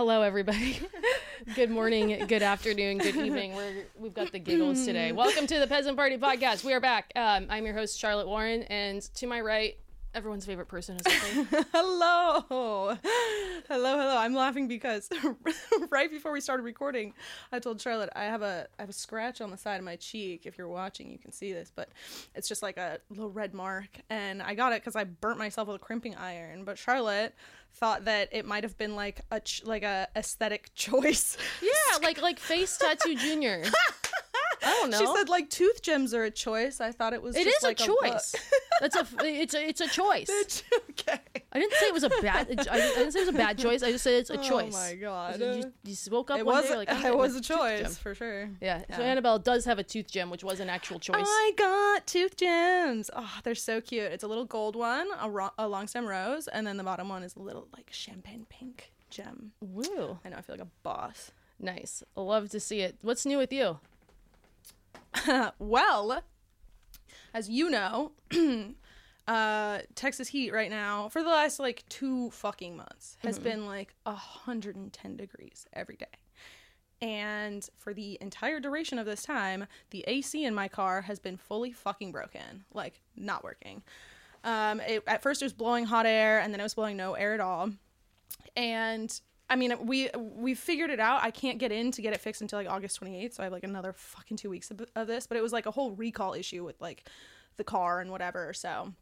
Hello, everybody. good morning, good afternoon, good evening. We're we've got the giggles today. Welcome to the Peasant Party podcast. We are back. Um, I'm your host Charlotte Warren, and to my right, everyone's favorite person is hello. Hello, hello. I'm laughing because right before we started recording, I told Charlotte I have a I have a scratch on the side of my cheek. If you're watching, you can see this, but it's just like a little red mark, and I got it because I burnt myself with a crimping iron. But Charlotte thought that it might have been like a ch- like a aesthetic choice. Yeah, like like face tattoo junior. I don't know. She said like tooth gems are a choice. I thought it was. It just is like a choice. That's a it's a it's a choice. okay. I didn't say it was a bad. I didn't say it was a bad choice. I just said it's a choice. Oh my god. You, you woke up it one was day like it was a choice for sure. Yeah. So Annabelle does have a tooth gem, which was an actual choice. I got tooth gems. Oh, they're so cute. It's a little gold one, a, ro- a long stem rose, and then the bottom one is a little like champagne pink gem. Woo. I know. I feel like a boss. Nice. Love to see it. What's new with you? well, as you know, uh, Texas heat right now for the last like two fucking months has been like 110 degrees every day. And for the entire duration of this time, the AC in my car has been fully fucking broken, like not working. Um, it, at first, it was blowing hot air, and then it was blowing no air at all. And I mean, we we figured it out. I can't get in to get it fixed until like August 28th, so I have like another fucking two weeks of, of this. But it was like a whole recall issue with like the car and whatever. So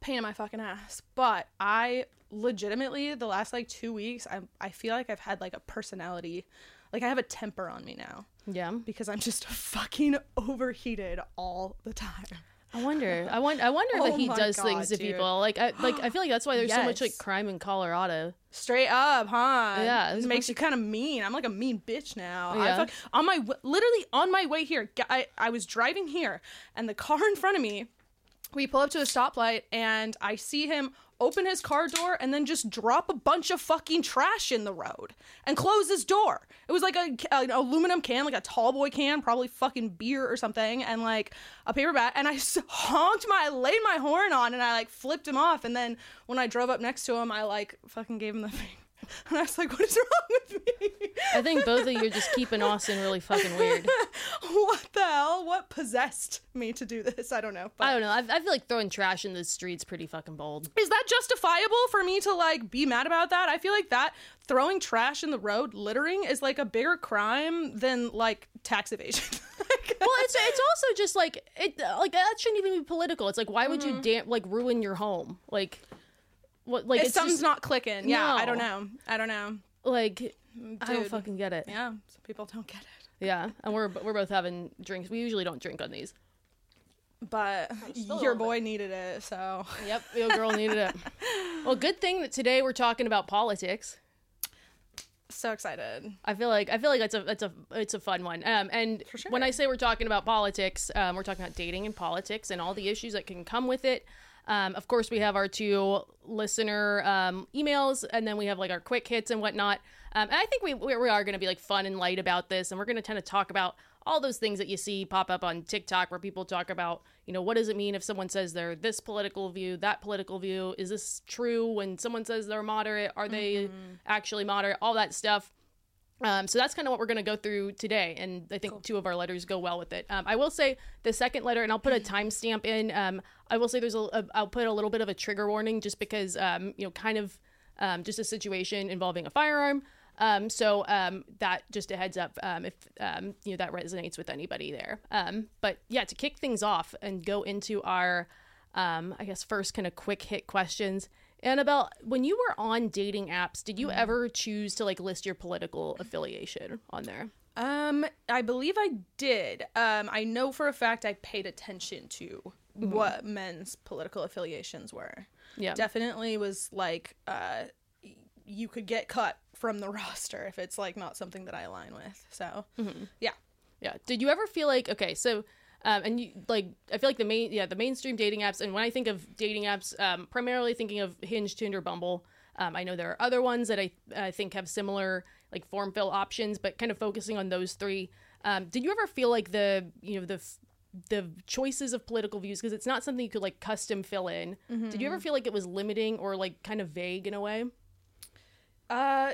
pain in my fucking ass. But I legitimately the last like two weeks, I I feel like I've had like a personality, like I have a temper on me now Yeah. because I'm just fucking overheated all the time. I wonder. I wonder. I wonder Oh if he does God, things to dude. people. Like, I like. I feel like that's why there's so much like crime in Colorado. Straight up, huh? Yeah, it makes you kind of mean. I'm like a mean bitch now. I Yeah. fuck, on my literally on my way here, I I was driving here, and the car in front of me, we pull up to a stoplight, and I see him open his car door and then just drop a bunch of fucking trash in the road and close his door. It was like a, an aluminum can, like a tall boy can, probably fucking beer or something, and like a paper bag. And I honked my, I laid my horn on, and I like flipped him off. And then when I drove up next to him, I like fucking gave him the thing. And I was like, what is wrong with me? I think both of you are just keeping Austin really fucking weird. what the hell? What possessed me to do this? I don't know. But I don't know. I, I feel like throwing trash in the streets pretty fucking bold. is that justifiable for me to like be mad about that? I feel like that throwing trash in the road, littering, is like a bigger crime than like tax evasion. Well, it's it's also just like it like that shouldn't even be political. It's like why would Mm-hmm. you damn like ruin your home? Like what? Like if it's something's just, not clicking, yeah, I don't know. I don't know. like I don't fucking get it. Yeah, some people don't get it. Yeah, and we're we're both having drinks. We usually don't drink on these. But Just a little your bit. boy needed it, so Yep, your girl needed it. Well, good thing that today we're talking about politics. so excited. I feel like I feel like it's a it's a it's a fun one. Um, and sure. when I say we're talking about politics, um, we're talking about dating and politics and all the issues that can come with it. Um, of course, we have our two listener um, emails, and then we have like our quick hits and whatnot. Um, and I think we we we are going to be like fun and light about this, and we're going to kind of talk about all those things that you see pop up on TikTok, where people talk about, you know, what does it mean if someone says they're this political view, that political view? Is this true? When someone says they're moderate, are they actually moderate? All that stuff. Um, so that's kind of what we're going to go through today, and I think two of our letters go well with it. Um, I will say the second letter, and I'll put a timestamp in. Um, I will say there's a, a, I'll put a little bit of a trigger warning, just because um, you know, kind of um, just a situation involving a firearm. Um, so um, that just a heads up um, if um, you know that resonates with anybody there. Um, but yeah, to kick things off and go into our, um, I guess first kind of quick hit questions. Annabelle, when you were on dating apps, did you ever choose to like list your political affiliation on there? Um, I believe I did. Um, I know for a fact I paid attention to what men's political affiliations were. Yeah. Definitely was like, uh, you could get cut from the roster if it's like not something that I align with. So, yeah. Yeah. Did you ever feel like okay, so um, and you like I feel like the main yeah the mainstream dating apps and when I think of dating apps, um, primarily thinking of Hinge, Tinder, Bumble. Um, I know there are other ones that I I think have similar like form fill options, but kind of focusing on those three. Um, did you ever feel like the you know the the choices of political views because it's not something you could like custom fill in. Did you ever feel like it was limiting or like kind of vague in a way? Uh,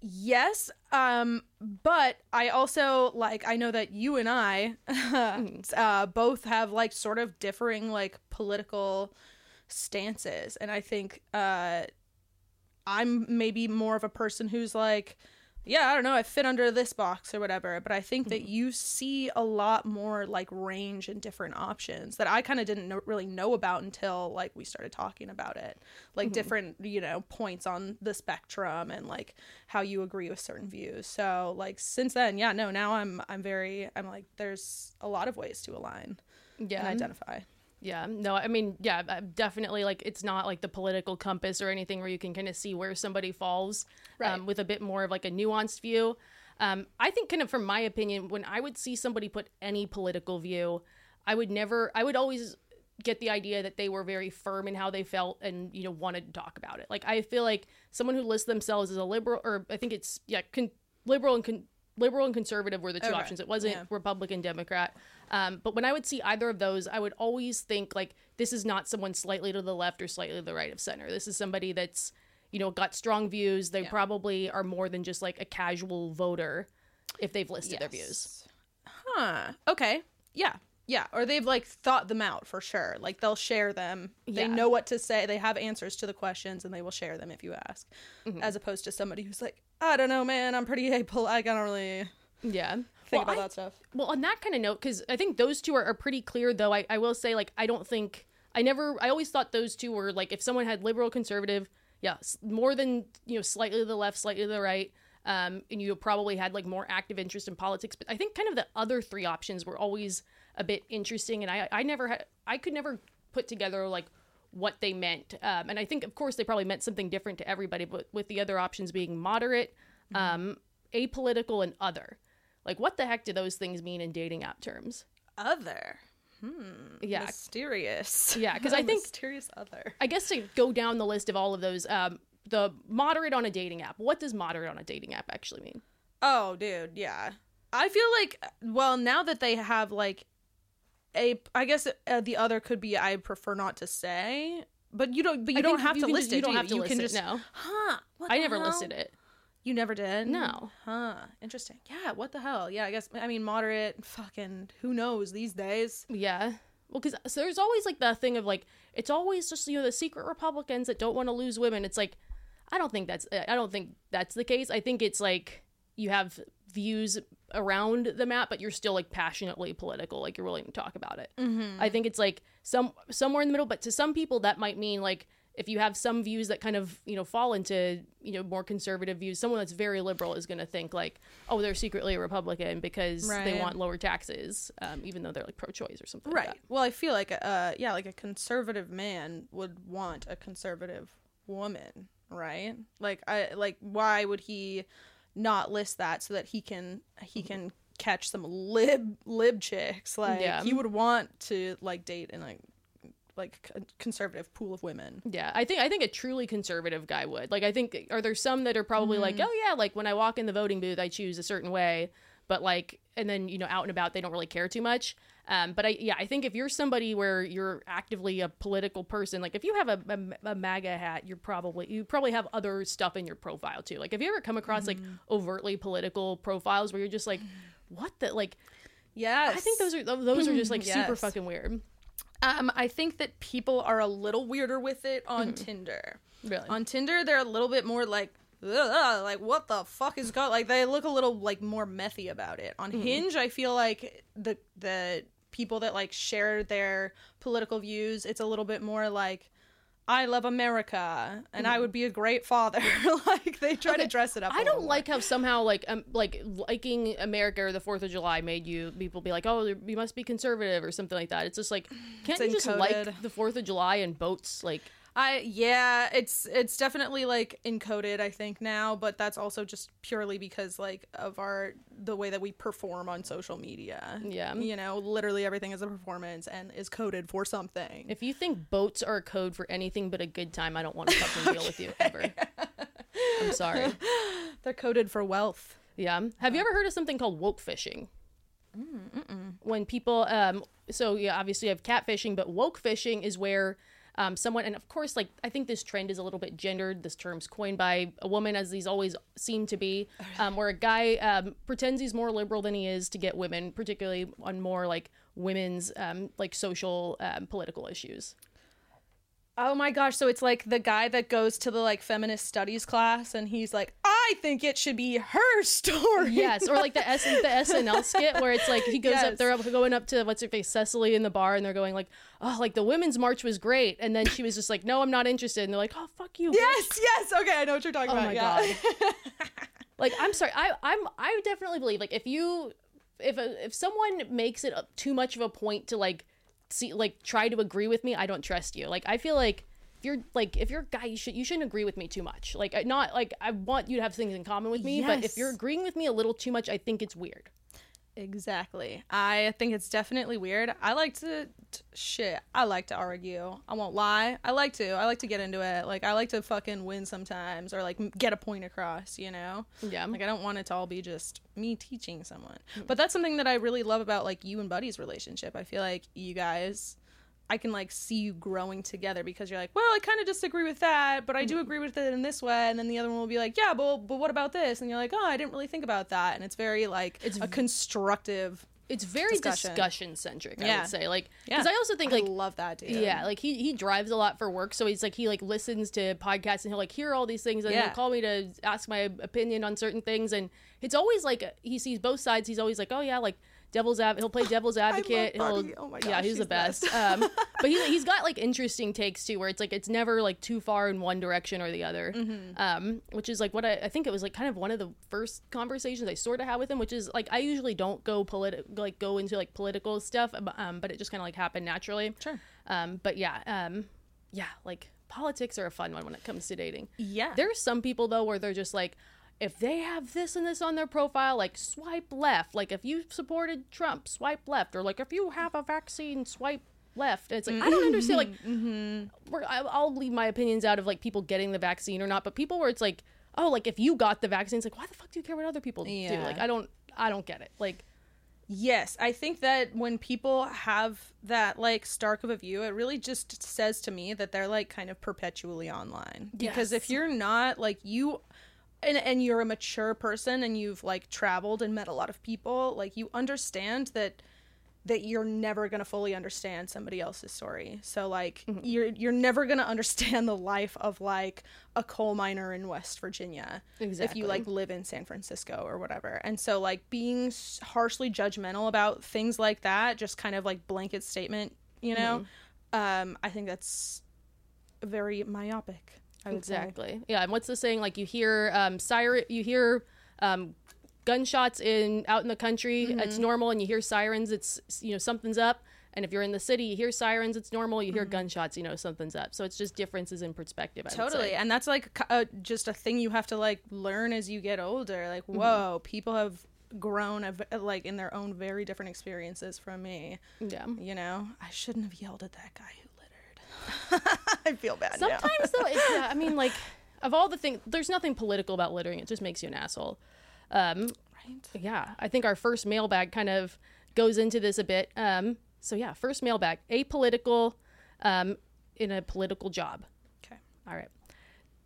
yes um but i also like i know that you and i uh both have like sort of differing like political stances. And i think uh i'm maybe more of a person who's like yeah i don't know i fit under this box or whatever but i think that hmm. you see a lot more like range and different options that i kind of didn't know, really know about until like we started talking about it. Like mm-hmm. different you know points on the spectrum and like how you agree with certain views. So like since then yeah no now i'm i'm very i'm like there's a lot of ways to align Yeah. and identify Yeah, no, I mean, yeah, definitely. Like, it's not like the political compass or anything where you can kind of see where somebody falls Right. um, with a bit more of like a nuanced view. Um, I think, kind of from my opinion, when I would see somebody put any political view, I would never, I would always get the idea that they were very firm in how they felt and you know wanted to talk about it. Like, I feel like someone who lists themselves as a liberal, or I think it's yeah, con- liberal and con- liberal and conservative were the two options. It wasn't Yeah. Republican, Democrat. Um, but when I would see either of those, I would always think like this is not someone slightly to the left or slightly to the right of center. This is somebody that's you know got strong views. They Yeah. probably are more than just like a casual voter if they've listed their views. Huh. Okay. Yeah. Yeah. Or they've like thought them out for sure. Like they'll share them. They Yeah. know what to say. They have answers to the questions and they will share them if you ask. Mm-hmm. As opposed to somebody who's like, I don't know, man. I'm pretty apolitical. I don't really Yeah. think Well, about I- that stuff. Well, on that kind of note, because I think those two are, are pretty clear, though. I, I will say, like, I don't think I never. I always thought those two were like if someone had liberal, conservative, yeah, more than you know, slightly to the left, slightly to the right, um, and you probably had like more active interest in politics. But I think kind of the other three options were always a bit interesting, and I I never had I could never put together like what they meant. Um, and I think, of course, they probably meant something different to everybody, but with the other options being moderate, um, apolitical, and other. Like, what the heck do those things mean in dating app terms? Other. Yeah. Mysterious. Yeah, 'cause I think- mysterious other. I guess to go down the list of all of those, um, the moderate on a dating app. What does moderate on a dating app actually mean? Oh, dude, yeah. I feel like well, now that they have like a I guess uh, the other could be I prefer not to say, but you don't but you I don't have you to list just- it. You don't have to you list can it. just No, Huh. What I never hell? listed it. You never did? No. Huh. Interesting. Yeah, what the hell? Yeah, I guess I mean moderate fucking who knows these days. Yeah. Well, because so there's always like the thing of like it's always just you know the secret Republicans that don't want to lose women. It's like I don't think that's I don't think that's the case. I think it's like you have views around the map, but you're still like passionately political, like you're willing to talk about it. Mm-hmm. I think it's like some somewhere in the middle, but to some people that might mean like if you have some views that kind of you know fall into you know more conservative views, someone that's very liberal is going to think like, oh, they're secretly a Republican because they want lower taxes, um, even though they're like pro-choice or something. like Right. that. Well, I feel like uh yeah, like a conservative man would want a conservative woman, right? Like I like why would he not list that so that he can he can catch some lib lib chicks? Like Yeah. he would want to like date in like like a conservative pool of women. Yeah, I think I think a truly conservative guy would. Like I think are there some that are probably like, mm-hmm. "Oh yeah, like when I walk in the voting booth, I choose a certain way." But like and then, you know, out and about they don't really care too much. Um but I yeah, I think if you're somebody where you're actively a political person, like if you have a, a, a MAGA hat, you're probably you probably have other stuff in your profile too. Like have you ever come across like overtly political profiles where you're just like, "What the like Yes. I think those are those are just like super fucking weird." Um, I think that people are a little weirder with it on Tinder. Really. On Tinder, they're a little bit more like, Ugh, like what the fuck is going? Like they look a little like more methy about it. On Hinge, I feel like the the people that like share their political views, it's a little bit more like. I love America, and I would be a great father. like they try to dress it up. I don't like how somehow like um like liking America or the Fourth of July made you people be like oh you must be conservative or something like that. It's just like can't It's you just like the Fourth of July and boats like I yeah, it's it's definitely like encoded I think now, but that's also just purely because like of our the way that we perform on social media. Yeah. You know, literally everything is a performance and is coded for something. if you think boats are a code for anything but a good time, I don't want to fucking deal with you ever. I'm sorry. They're coded for wealth. Yeah. Have you ever heard of something called woke fishing? When people, um, so yeah, obviously you have catfishing, but woke fishing is where um, someone, and of course, like I think this trend is a little bit gendered. This term's coined by a woman, as these always seem to be, um, where a guy um, pretends he's more liberal than he is to get women, particularly on more like women's um, like social um, political issues. Oh my gosh, so it's like the guy that goes to the like feminist studies class and he's like, I think it should be her story. Yes, or like the S the SNL skit where it's like he goes up, Yes. they're up, going up to what's her face, Cecily in the bar, and they're going like, oh, like the women's march was great, and then she was just like, no, I'm not interested, and they're like, oh, fuck you. bitch." Yes, yes. Okay, I know what you're talking Oh about. Oh my yeah. god. like I'm sorry, I I'm I definitely believe like if you if a, if someone makes it too much of a point to like see like try to agree with me, I don't trust you. Like I feel like if you're like if you're a guy, you should you shouldn't agree with me too much. Like not like I want you to have things in common with me, but if you're agreeing with me a little too much, I think it's weird. Exactly. I think it's definitely weird. I like to t- shit. I like to argue. I won't lie. I like to. I like to get into it. Like I like to fucking win sometimes or like m- get a point across, you know? Yeah. Like I don't want it to all be just me teaching someone. Mm. But that's something that I really love about like you and Buddy's relationship. I feel like you guys I can like see you growing together because you're like, well, I kind of disagree with that, but I do mm. agree with it in this way, and then the other one will be like, yeah, but but what about this? And you're like, oh, I didn't really think about that, and it's very like It's a constructive. It's very Discussion. centric, I would say. Like Yeah, because I also think I like love that dude. Yeah, like he he drives a lot for work, so he's like he like listens to podcasts and he'll like hear all these things and Yeah. he'll call me to ask my opinion on certain things and it's always like he sees both sides. He's always like, oh yeah, like devil's ad- he'll play devil's advocate. He'll Oh my god. yeah, he's he's the best. best. um, but he he's got like interesting takes too, where it's like it's never like too far in one direction or the other. Mm-hmm. Um, which is like what I, I think it was like kind of one of the first conversations I sort of had with him, which is like I usually don't go politi- like go into like political stuff, um, but it just kind of like happened naturally. Sure. Um, but yeah, um, yeah, like politics are a fun one when it comes to dating. Yeah. There's some people though where they're just like, if they have this and this on their profile, like swipe left. Like if you supported Trump, swipe left, or like if you have a vaccine, swipe left. And it's like I don't understand. Like, mm-hmm. Mm-hmm. we're, I- I'll leave my opinions out of like people getting the vaccine or not, but people where it's like, oh, like if you got the vaccine, it's like why the fuck do you care what other people do? Like I don't, I don't get it. Like Yes, I think that when people have that like stark of a view, it really just says to me that they're like kind of perpetually online. Because if you're not like you and and you're a mature person and you've like traveled and met a lot of people, like you understand that that you're never going to fully understand somebody else's story. So like Mm-hmm. you're you're never going to understand the life of like a coal miner in West Virginia if you like live in San Francisco or whatever. And so like being harshly judgmental about things like that, just kind of like blanket statement, you know. Mm-hmm. Um I think that's very myopic. Would say. Exactly. Yeah, and what's the saying? Like you hear um siren, you hear um gunshots in out in the country. Mm-hmm. It's normal, and you hear sirens. It's you know something's up. And if you're in the city, you hear sirens. It's normal. You hear gunshots. You know something's up. So it's just differences in perspective. I Totally. And that's like k- uh, just a thing you have to like learn as you get older. Like, whoa, people have grown of, like in their own very different experiences from me. Yeah. You know, I shouldn't have yelled at that guy who. I feel bad now. Sometimes though, it's, yeah, I mean, like of all the things, there's nothing political about littering. It just makes you an asshole. Um, Right? yeah, I think our first mailbag kind of goes into this a bit. Um, so yeah, first mailbag, apolitical, um, in a political job. Okay. All right.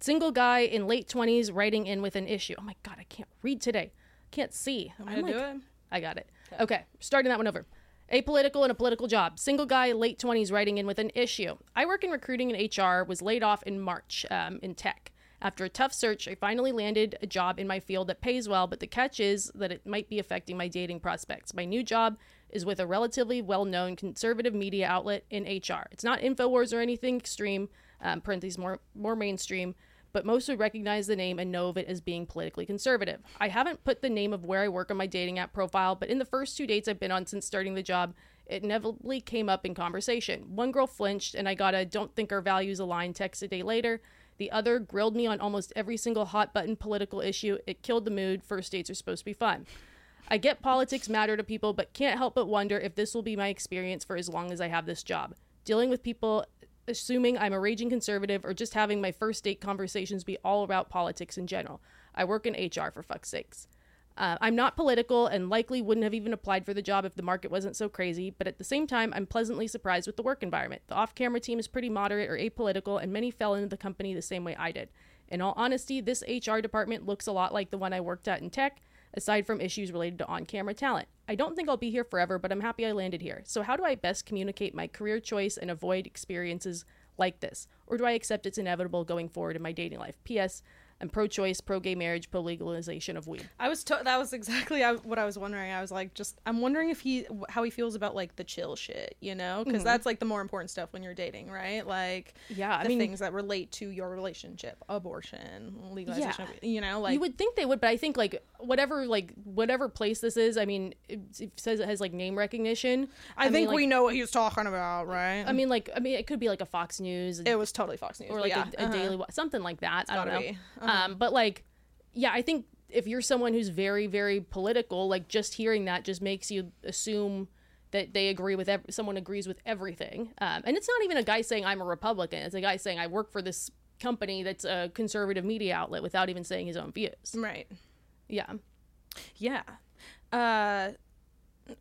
Single guy in late 20s writing in with an issue. Oh my God, I can't read today. Can't see. I'm I'm gonna like- do it. I got it. Okay, starting that one over. Apolitical and a political job. Single guy, late 20s, writing in with an issue. I work in recruiting and HR, was laid off in March um, in tech. After a tough search, I finally landed a job in my field that pays well, but the catch is that it might be affecting my dating prospects. My new job is with a relatively well known conservative media outlet in HR. It's not InfoWars or anything extreme, um, parentheses, more, more mainstream, but most would recognize the name and know of it as being politically conservative. I haven't put the name of where I work on my dating app profile, but in the first two dates I've been on since starting the job, it inevitably came up in conversation. One girl flinched, and I got a don't think our values align text a day later. The other grilled me on almost every single hot button political issue. It killed the mood. First dates are supposed to be fun. I get politics matter to people, but can't help but wonder if this will be my experience for as long as I have this job. Dealing with people assuming I'm a raging conservative or just having my first date conversations be all about politics in general. I work in HR for fuck's sakes. Uh, I'm not political and likely wouldn't have even applied for the job if the market wasn't so crazy, but at the same time, I'm pleasantly surprised with the work environment. The off camera team is pretty moderate or apolitical, and many fell into the company the same way I did. In all honesty, this HR department looks a lot like the one I worked at in tech, aside from issues related to on camera talent. I don't think I'll be here forever, but I'm happy I landed here. So, how do I best communicate my career choice and avoid experiences like this? Or do I accept it's inevitable going forward in my dating life? P.S. I'm pro-choice, pro-gay marriage, pro-legalization of weed. I was to- that was exactly what I was wondering. I was like, just I'm wondering if he how he feels about like the chill shit, you know, because that's like the more important stuff when you're dating, right? Like, Yeah, I the mean- things that relate to your relationship, abortion, legalization, Yeah. of, you know, like you would think they would, but I think like whatever like whatever place this is, I mean, it, it says it has like name recognition. I, mean, think like, we know what he's talking about, right? I mean, like I mean, it could be like a Fox News it was totally Fox News, or like yeah, a, a uh-huh. Daily something like that. I don't know. Um, but like, yeah, I think if you're someone who's very very political, like just hearing that just makes you assume that they agree with ev- someone agrees with everything. Um, and it's not even a guy saying I'm a Republican. It's a guy saying I work for this company that's a conservative media outlet without even saying his own views. right. Yeah. Yeah. Uh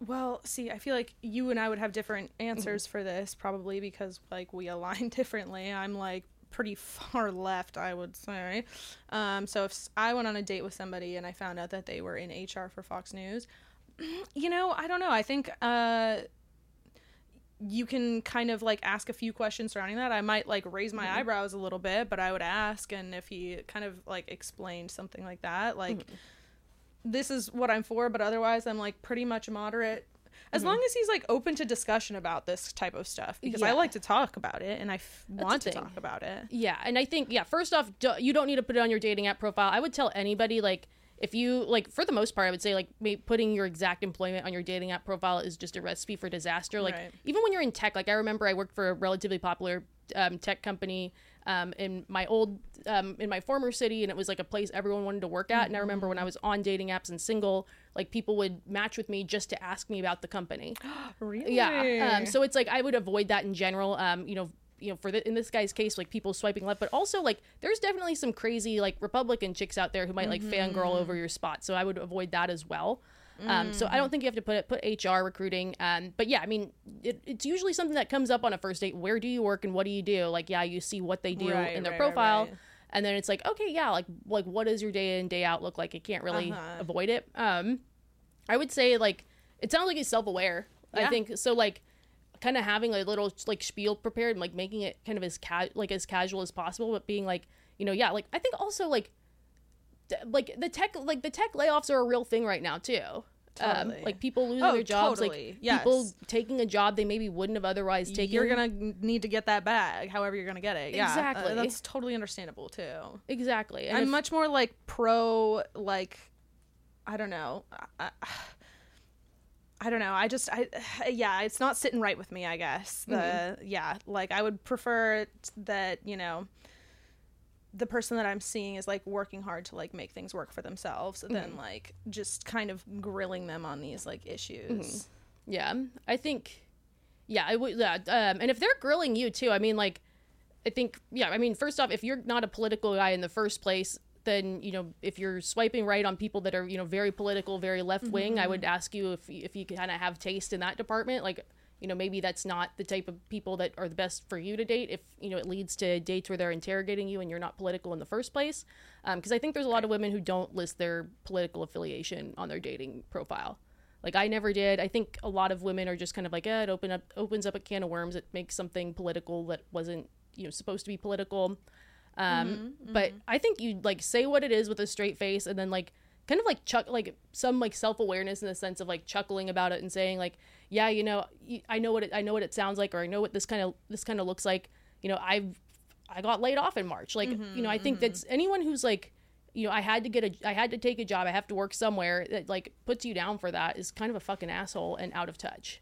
well, see, I feel like you and I would have different answers for this probably because like we align differently. I'm like pretty far left, I would say. Um so if I went on a date with somebody and I found out that they were in HR for Fox News, you know, I don't know. I think uh you can kind of like ask a few questions surrounding that. I might like raise my eyebrows a little bit, but I would ask and if he kind of like explained something like that, like this is what I'm for, but otherwise I'm like pretty much moderate. As long as he's like open to discussion about this type of stuff, because I like to talk about it and I f- want to talk about it. Yeah, and I think yeah, first off, do, you don't need to put it on your dating app profile. I would tell anybody like if you like for the most part, I would say like putting your exact employment on your dating app profile is just a recipe for disaster. Like Right. even when you're in tech, like I remember I worked for a relatively popular um, tech company um, in my old um, in my former city, and it was like a place everyone wanted to work at. And I remember when I was on dating apps and single, like people would match with me just to ask me about the company. Really? Yeah. Um, so it's like I would avoid that in general. Um, you know, you know, for the, in this guy's case, like people swiping left, but also like there's definitely some crazy like Republican chicks out there who might like fangirl over your spot. So I would avoid that as well. Um, so I don't think you have to put it put HR recruiting. Um, but yeah, I mean, it, it's usually something that comes up on a first date. Where do you work and what do you do? Like, yeah, you see what they do Right, in their right, profile. right. And then it's like, okay, yeah, like like what does your day in day out look like? You can't really Uh-huh. avoid it. Um, I would say like it sounds like he's self aware. I think so. Like kind of having a little like spiel prepared and like making it kind of as ca- like as casual as possible, but being like you know yeah like I think also like d- like the tech like the tech layoffs are a real thing right now too. Um, like people losing Oh, their jobs, totally. like Yes. people taking a job they maybe wouldn't have otherwise taken. You're gonna need to get that bag, however you're gonna get it. Yeah, uh, Exactly. that's totally understandable too. exactly. And I'm if- much more like pro, like I don't know. I, I, I don't know. I just, I, yeah, it's not sitting right with me. I guess the, Mm-hmm. yeah, like I would prefer that you know, the person that I'm seeing is like working hard to like make things work for themselves, Mm-hmm. than like just kind of grilling them on these like issues. Mm-hmm. Yeah, I think, yeah, I would. Yeah, um, and if they're grilling you too, I mean, like, I think, yeah, I mean, first off, if you're not a political guy in the first place, then you know, if you're swiping right on people that are you know very political, very left wing, I would ask you if if you kind of have taste in that department, like. You know, maybe that's not the type of people that are the best for you to date. If you know it leads to dates where they're interrogating you and you're not political in the first place, because I think there's a lot of women who don't list their political affiliation on their dating profile. Like I never did. I think a lot of women are just kind of like, eh, it open up opens up a can of worms. It makes something political that wasn't you know supposed to be political. Um, But I think you like say what it is with a straight face, and then like kind of like chuck like some like self awareness in the sense of like chuckling about it and saying like, yeah, you know, I know what it I know what it sounds like, or I know what this kind of this kind of looks like. You know, I've I got laid off in March. Like, mm-hmm, you know, I think mm-hmm. that's anyone who's like, you know, I had to get a, I had to take a job. I have to work somewhere that like puts you down for that is kind of a fucking asshole and out of touch.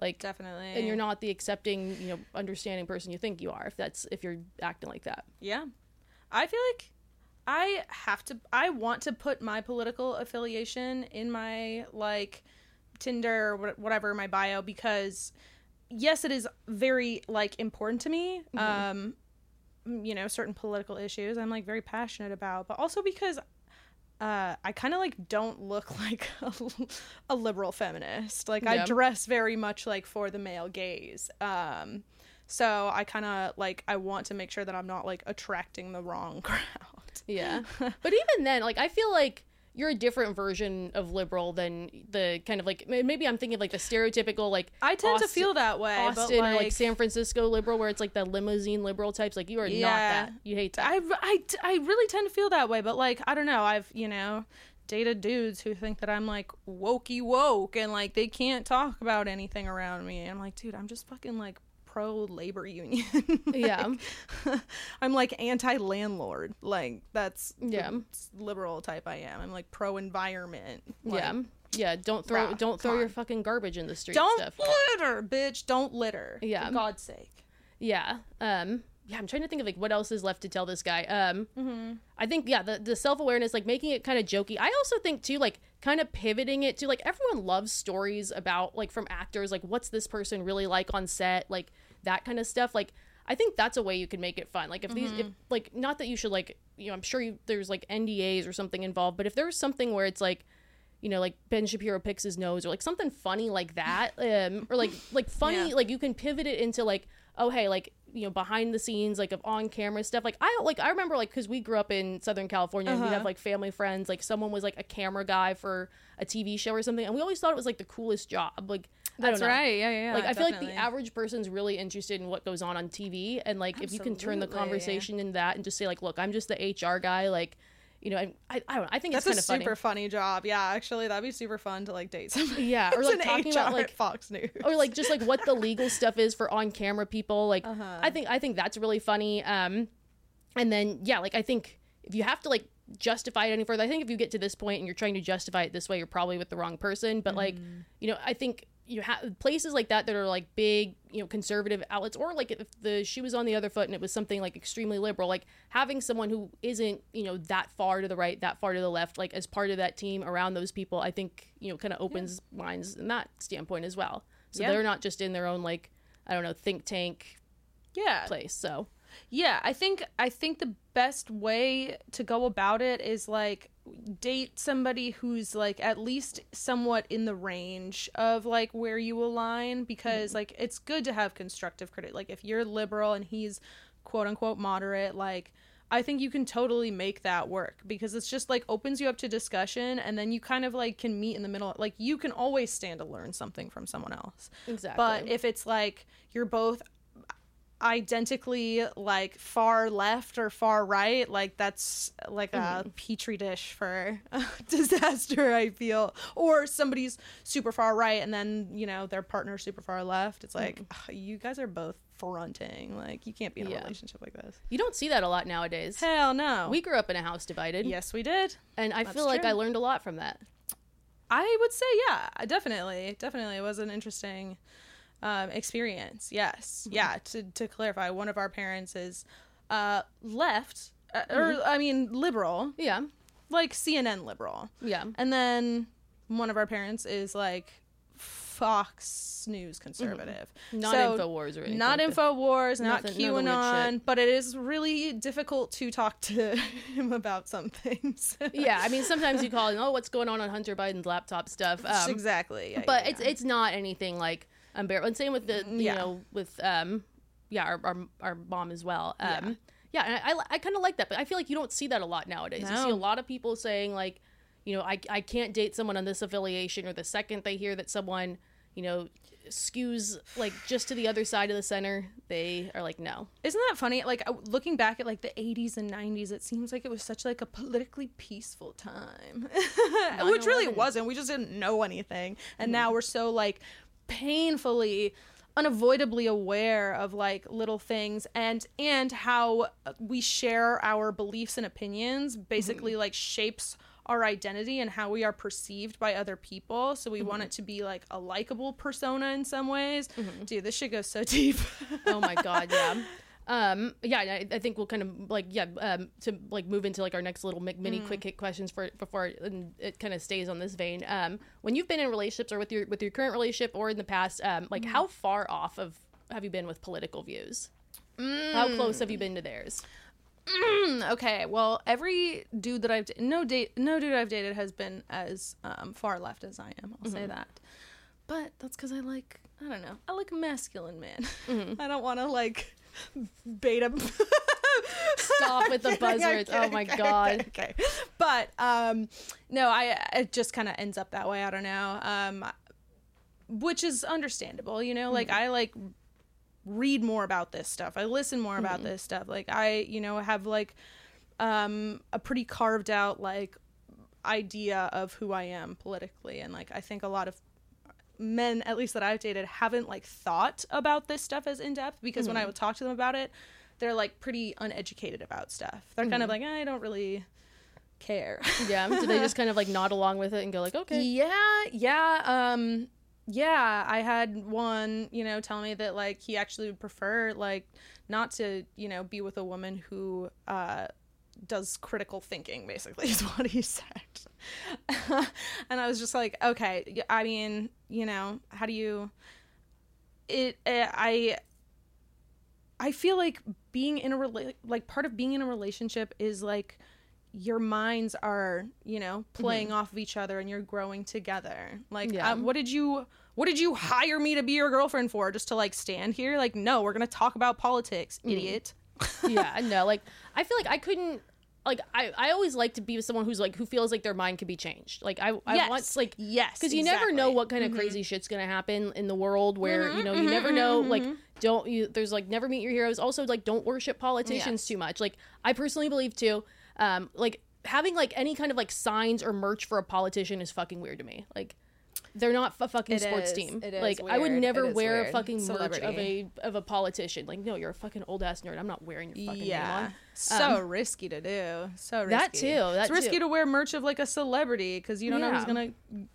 Like, Definitely. and you're not the accepting, you know, understanding person you think you are. If that's if you're acting like that. Yeah. I feel like I have to I want to put my political affiliation in my like Tinder or whatever my bio because yes it is very like important to me um you know certain political issues I'm like very passionate about but also because uh, I kind of like don't look like a, a liberal feminist. Like I dress very much like for the male gaze. Um, so I kind of like I want to make sure that I'm not like attracting the wrong crowd. Yeah. but even then, like I feel like you're a different version of liberal than the kind of like maybe I'm thinking of like the stereotypical like I tend to feel that way, Austin but like, or like San Francisco liberal where it's like the limousine liberal types. Like you are not that. You hate that. I, I, I really tend to feel that way, but like I don't know. I've you know dated dudes who think that I'm like wokey woke and like they can't talk about anything around me. And I'm like, dude, I'm just fucking like pro labor union. Yeah. I'm like anti landlord. Like that's Yeah. liberal type I am. I'm like pro environment. yeah. Yeah. Don't throw Bruh, don't throw your fucking garbage in the street Don't stuff. litter, bitch. Don't litter. Yeah. For God's sake. Yeah. Um yeah, I'm trying to think of like what else is left to tell this guy. Um Mm-hmm. I think yeah, the the self-awareness like making it kind of jokey. I also think too like kind of pivoting it to like everyone loves stories about like from actors like what's this person really like on set, like that kind of stuff. Like I think that's a way you can make it fun. Like if these if like not that you should like, you know, I'm sure you, there's like NDAs or something involved, but if there's something where it's like you know, like Ben Shapiro picks his nose, or like something funny like that, um, or like like funny, Yeah. like you can pivot it into like, oh hey, like you know, behind the scenes, like of on camera stuff. Like I like I remember like because we grew up in Southern California, and we Uh-huh. have like family friends. Like someone was like a camera guy for a TV show or something, and we always thought it was like the coolest job. Like I That's don't know. right. Yeah, yeah. yeah Like I feel like the definitely. average person's really interested in what goes on on TV, and like if you can turn the Absolutely. conversation in that and just say like, look, I'm just the HR guy, like. You know, I, I, I don't know. I think That's it's a kind of super funny. funny job. Yeah, actually, that'd be super fun to like date somebody. Yeah, or like talking HR about like Fox News. or like just like what the legal stuff is for on camera people like Uh-huh. i think i think that's really funny um and then yeah like i think if you have to like justify it any further i think if you get to this point and you're trying to justify it this way you're probably with the wrong person but like Mm-hmm. you know i think you have places like that that are like big you know conservative outlets or like if the shoe was on the other foot and it was something like extremely liberal like having someone who isn't you know that far to the right that far to the left like as part of that team around those people i think you know kind of opens minds in that standpoint as well so Yeah. they're not just in their own like i don't know think tank yeah, place so yeah. I think I think the best way to go about it is like date somebody who's like at least somewhat in the range of like where you align because mm-hmm. like it's good to have constructive critic. Like if you're liberal and he's quote unquote moderate, like. I think you can totally make that work because it's just like opens you up to discussion and then you kind of like can meet in the middle. Like you can always stand to learn something from someone else. exactly But if it's like you're both identically like far left or far right, like that's like a hmm. petri dish for disaster, I feel. Or somebody's super far right and then, you know, their partner's super far left. It's like hmm. ugh, you guys are both fronting. Like you can't be in a Yeah. relationship like this. you don't see that a lot nowadays Hell no. we grew up in a house divided yes, we did. and i That's feel like true. i learned a lot from that I would say, yeah, definitely, definitely, it was an interesting um, experience. Yes, yeah. To to clarify, one of our parents is uh, left, uh, or I mean, liberal, yeah like CNN liberal, yeah and then one of our parents is like Fox News conservative. not So, infowars or anything Not like that. Infowars, not Nothing- none of the weird QAnon, but it is really difficult to talk to him about some things. yeah i mean sometimes you call and oh what's going on on hunter biden's laptop stuff um, exactly. yeah, but yeah, it's yeah. it's not anything like unbearable. And same with the you Yeah. know with um yeah our our, our mom as well. Um, Yeah. yeah, and I I, I kind of like that, but I feel like you don't see that a lot nowadays. You see a lot of people saying like, you know, I I can't date someone on this affiliation, or the second they hear that someone you know skews like just to the other side of the center, they are like no. Isn't that funny? Like looking back at like the 80s and 90s, it seems like it was such like a politically peaceful time, which really wasn't. We just didn't know anything, and now we're so like painfully unavoidably aware of like little things and and how we share our beliefs and opinions basically mm-hmm. like shapes our identity and how we are perceived by other people. So we want mm-hmm. it to be like a likable persona in some ways. Mm-hmm. Dude this shit goes so deep. Oh my god yeah um yeah I, I think we'll kind of like yeah um to like move into like our next little mi- mini quick hit questions for before it, and it kind of stays on this vein. Um when you've been in relationships or with your with your current relationship or in the past um like how far off of have you been with political views? How close have you been to theirs? Mm, okay, well, every dude that I've da- no date no dude I've dated has been as um, far left as I am. I'll say that. But that's because I like I don't know I like a masculine man. I don't want to like beta. Stop with the buzzwords. okay, Oh my okay, God. Okay, okay. But um, no, I it just kind of ends up that way. I don't know. Um, which is understandable, you know. Like I like read more about this stuff. I listen more about this stuff. Like I, you know, have like um a pretty carved out like idea of who I am politically and like I think a lot of men at least that I've dated haven't like thought about this stuff as in depth because when I would talk to them about it, they're like pretty uneducated about stuff. They're kind of like, I don't really care. Yeah. Do they just kind of like nod along with it and go like, okay? Yeah, yeah, um yeah, I had one, you know, tell me that like he actually would prefer like not to, you know, be with a woman who uh does critical thinking basically is what he said. and I was just like, okay, i mean, you know, how do you it uh, I I feel like being in a rela- like part of being in a relationship is like your minds are you know playing off of each other and you're growing together. Like Yeah. um, what did you what did you hire me to be your girlfriend for? Just to like stand here? Like no we're gonna talk about politics idiot yeah, no, like I feel like I couldn't like I, I always like to be with someone who's like who feels like their mind could be changed. Like I I Yes. want like yes because you never know what kind of mm-hmm. crazy shit's gonna happen in the world where mm-hmm, you know you mm-hmm, never know like don't you there's like never meet your heroes also like don't worship politicians Yes. too much like i personally believe too um like having like any kind of like signs or merch for a politician is fucking weird to me like they're not a fucking It sports is. team. It is like i would never wear a weird. fucking merch of a of a politician. Like no you're a fucking old ass nerd. I'm not wearing your fucking name yeah. On so risky to do. So risky. That too, that it's risky too. to wear merch of like a celebrity because you don't know who's gonna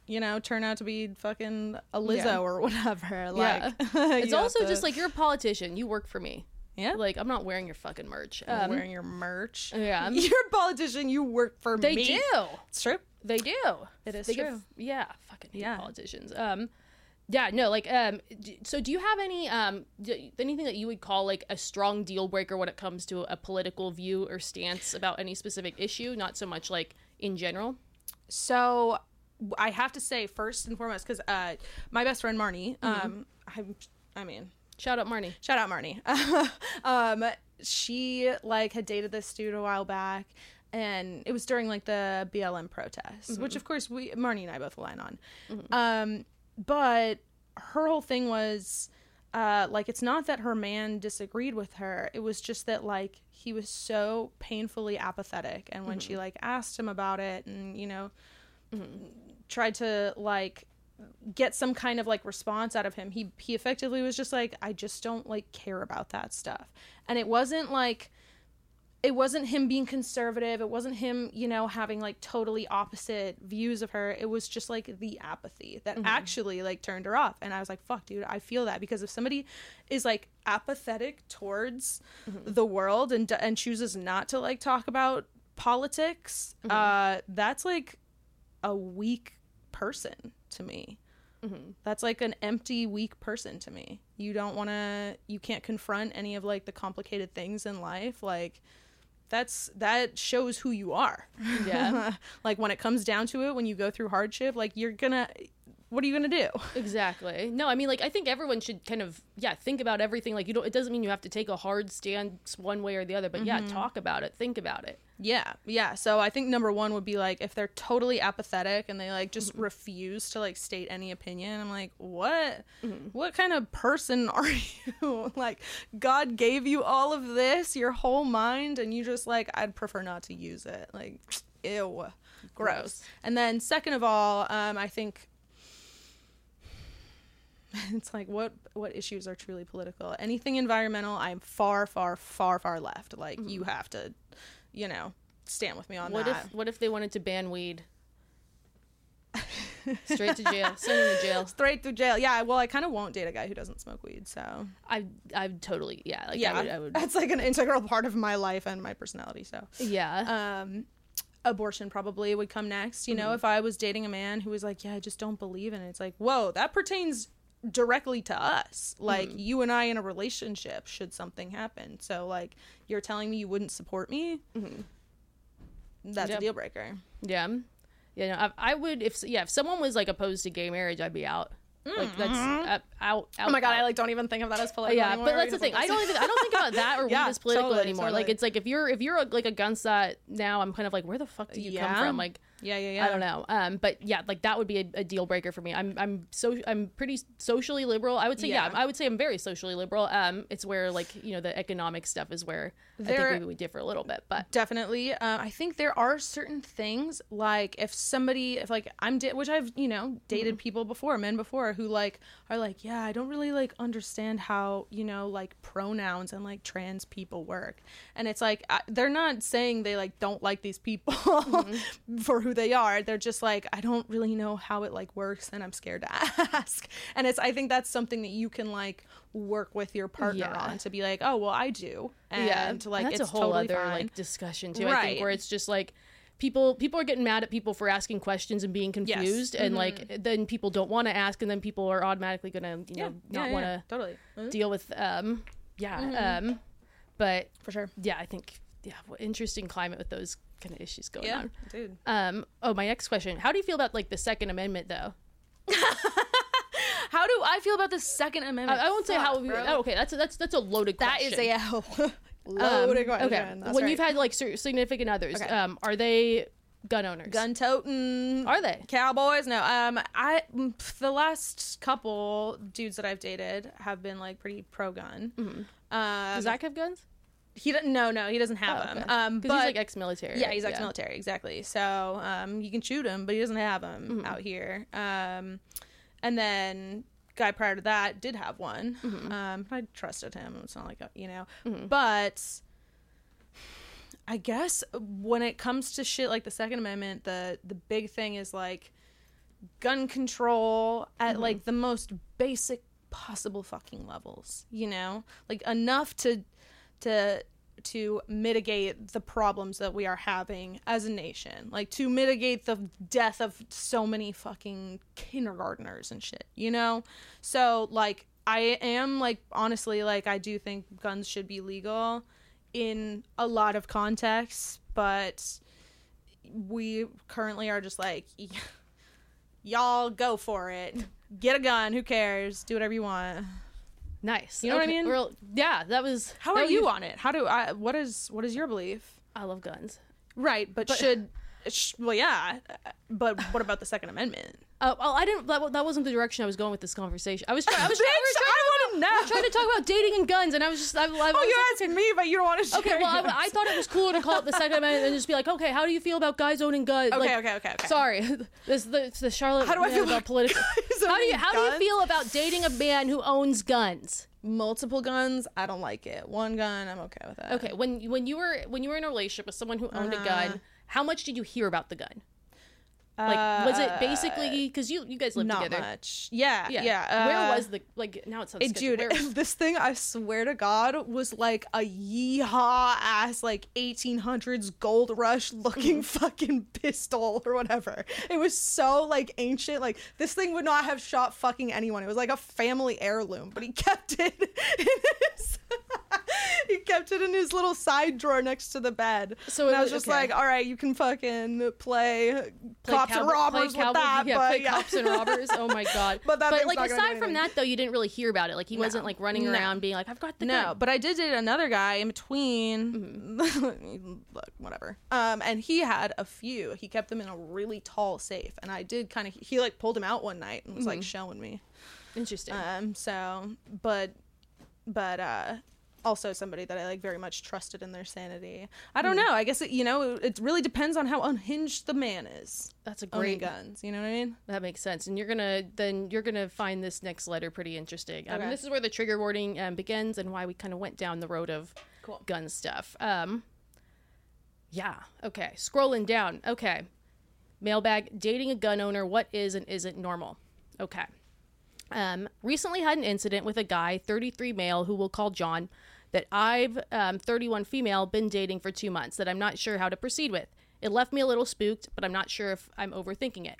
you know turn out to be fucking a lizzo Yeah. or whatever. Yeah. It's also to- just like you're a politician. You work for me. Yeah. Like i'm not wearing your fucking merch. I'm um, wearing your merch. yeah. you're a politician. You work for they me. They do. It's true They do. It is They true. yeah, fucking hate Yeah. politicians. Um, yeah, no, like, um, d- so do you have any, um, d- anything that you would call like a strong deal breaker when it comes to a political view or stance about any specific issue? Not so much like in general. So I have to say first and foremost because uh, my best friend Marnie, Mm-hmm. um, I, I mean, Shout out Marnie. shout out Marnie. um, she like had dated this dude a while back, and it was during like the BLM protests, mm-hmm, which mm-hmm. of course we Marnie and I both align on. Mm-hmm. Um, but her whole thing was. Uh, like it's not that her man disagreed with her. It was just that like he was so painfully apathetic and when she like asked him about it and you know tried to like get some kind of like response out of him he he effectively was just like i just don't like care about that stuff. And it wasn't like it wasn't him being conservative. It wasn't him you know having like totally opposite views of her. It was just like the apathy that mm-hmm. actually like turned her off. And i was like fuck dude i feel that. Because if somebody is like apathetic towards mm-hmm. the world and and chooses not to like talk about politics mm-hmm. uh that's like a weak person to me. That's like an empty weak person to me. You don't want to you can't confront any of like the complicated things in life like that's that shows who you are Yeah. like when it comes down to it when you go through hardship like you're gonna what are you gonna do? Exactly. No, I mean, like, I think everyone should kind of, yeah, think about everything. Like, you don't, it doesn't mean you have to take a hard stance one way or the other, but yeah, mm-hmm. talk about it, think about it. yeah yeah. So i think number one would be like if they're totally apathetic and they like just mm-hmm. refuse to like state any opinion i'm like what? Mm-hmm. What kind of person are you? Like god gave you all of this your whole mind and you just like i'd prefer not to use it. Like ew. Gross, Gross. and then second of all um i think it's like what what issues are truly political? Anything environmental i'm far far far far left. Like you have to you know stand with me on What that. if, what if they wanted to ban weed? Straight to jail. Send him to jail. straight through jail. Yeah well i kind of won't date a guy who doesn't smoke weed so. I, I totally, yeah, like, yeah. I would, I would. That's like an integral part of my life and my personality so. Yeah. um abortion probably would come next. You know if i was dating a man who was like yeah i just don't believe in it. It's like whoa that pertains directly to us. Like hmm. you and I in a relationship should something happen. So like you're telling me you wouldn't support me? Mm-hmm. That's Yep. a deal breaker. Yeah. Yeah, no, I, I would if yeah if someone was like opposed to gay marriage, I'd be out. Like that's mm-hmm. uh, out, out. Oh my god, out. I like don't even think of that as uh, political. yeah, anymore but that's the thing. I don't even I don't think about that or Yeah, as political totally, anymore. Like it's like if you're if you're a, like against that now, I'm kind of like where the fuck do you come from? Like Yeah, yeah, yeah. I don't know. Um, but yeah, like that would be a, a deal breaker for me. I'm I'm so I'm pretty socially liberal. I would say yeah. Yeah. I would say I'm very socially liberal. Um, it's where like you know the economic stuff is where I There- think we would differ a little bit. But Definitely. Um, I think there are certain things like if somebody, if like I'm, which I've you know dated people before, men before, who like are like, yeah, I don't really like understand how you know like pronouns and like trans people work, and it's like I, they're not saying they like don't like these people for who they are. They're just like I don't really know how it like works, and I'm scared to ask. And it's I think that's something that you can like work with your partner Yeah. on to be like, oh well, I do, and yeah, like and that's it's a whole totally other fine. like discussion too. I think Right. where it's just like people people are getting mad at people for asking questions and being confused, and like then people don't want to ask, and then people are automatically gonna you know not want to totally deal with um yeah um but for sure, yeah I think yeah what interesting climate with those kind of issues going yeah, on. dude. Um oh my next question how do you feel about like the Second Amendment though? How do I feel about the Second Amendment? I won't say how. Fuck, bro. Oh, okay, that's a, that's that's a loaded that question. is a Um, loaded question. okay, when right. you've had like significant others, Okay. um, are they gun owners? gun toting, Are they? cowboys? No, um, I the last couple dudes that I've dated have been like pretty pro gun. Um, Does Zach have guns? He doesn't. No, no, he doesn't have Oh, them. Um, but he's like ex-military. yeah, he's ex-military, exactly. So um, you can shoot him, but he doesn't have them Mm-hmm. out here. Um, and then guy prior to that did have one. Mm-hmm. Um, I trusted him. It's not like a, you know, but I guess when it comes to shit like the Second Amendment, the the big thing is like gun control at like the most basic possible fucking levels. You know, like enough to to to mitigate the problems that we are having as a nation. Like to mitigate the death of so many fucking kindergartners and shit you know? So like i am like honestly like i do think guns should be legal in a lot of contexts but we currently are just like y'all go for it. Get a gun. Who cares? Do whatever you want Nice. You know what I mean? Yeah, that was. how that are was- you on it how do i what is what is your belief I love guns. Right, but, should sh- well, yeah, but what about the Second Amendment? Uh, well, I didn't. That, that wasn't the direction I was going with this conversation. I was. Trying, I was Bitch, trying, we trying, I know. we're trying to talk about dating and guns, and I was just. I, I, I oh, was you're like, asking me, but you don't want to. share. Okay, well, I, I thought it was cooler to call it the Second Amendment and just be like, okay, how do you feel about guys owning guns? Okay, Like, okay, okay, okay. Sorry, this the, the Charlotte. How do I feel about political? How do you how do you feel about dating a man who owns guns? multiple guns. I don't like it. One gun, I'm okay with that. Okay, when when you were when you were in a relationship with someone who owned a Uh-huh. gun, how much did you hear about the gun? Like, was it basically because you you guys lived Uh, not together? much? Yeah, Yeah. yeah. Where uh, was the like? Now it sounds sketchy. dude, this thing I swear to God was like a yeehaw ass like 1800s gold rush looking fucking pistol or whatever. It was so like ancient. Like this thing would not have shot fucking anyone. It was like a family heirloom, but he kept it in his. he kept it in his little side drawer next to the bed. So and it I was just okay. like, all right, you can fucking play, play cops and robbers with that, yeah, but play yeah. cops and robbers. Oh my god! But that thing's like not gonna do aside from that though, you didn't really hear about it. Like he wasn't like running No. around being like, "I've got the No, gun." but I did date another guy in between. Look, whatever. Um, and he had a few. He kept them in a really tall safe, and I did kind of. He like pulled them out one night and was like showing me. Interesting. Um, so, but, but uh, also somebody that I like very much trusted in their sanity. I don't know. I guess it, you know it really depends on how unhinged the man is. That's a great. guns. You know what I mean? That makes sense. And you're gonna then you're gonna find this next letter pretty interesting. Um, Okay. This is where the trigger warning um, begins and why we kind of went down the road of Cool. gun stuff. Um, yeah. Okay. Scrolling down. Okay. Mailbag. Dating a gun owner. What is and isn't normal? Okay. Um, recently had an incident with a guy, 33 male, who we'll call John, that I've, um, 31 female, been dating for two months that I'm not sure how to proceed with. It left me a little spooked, but I'm not sure if I'm overthinking it.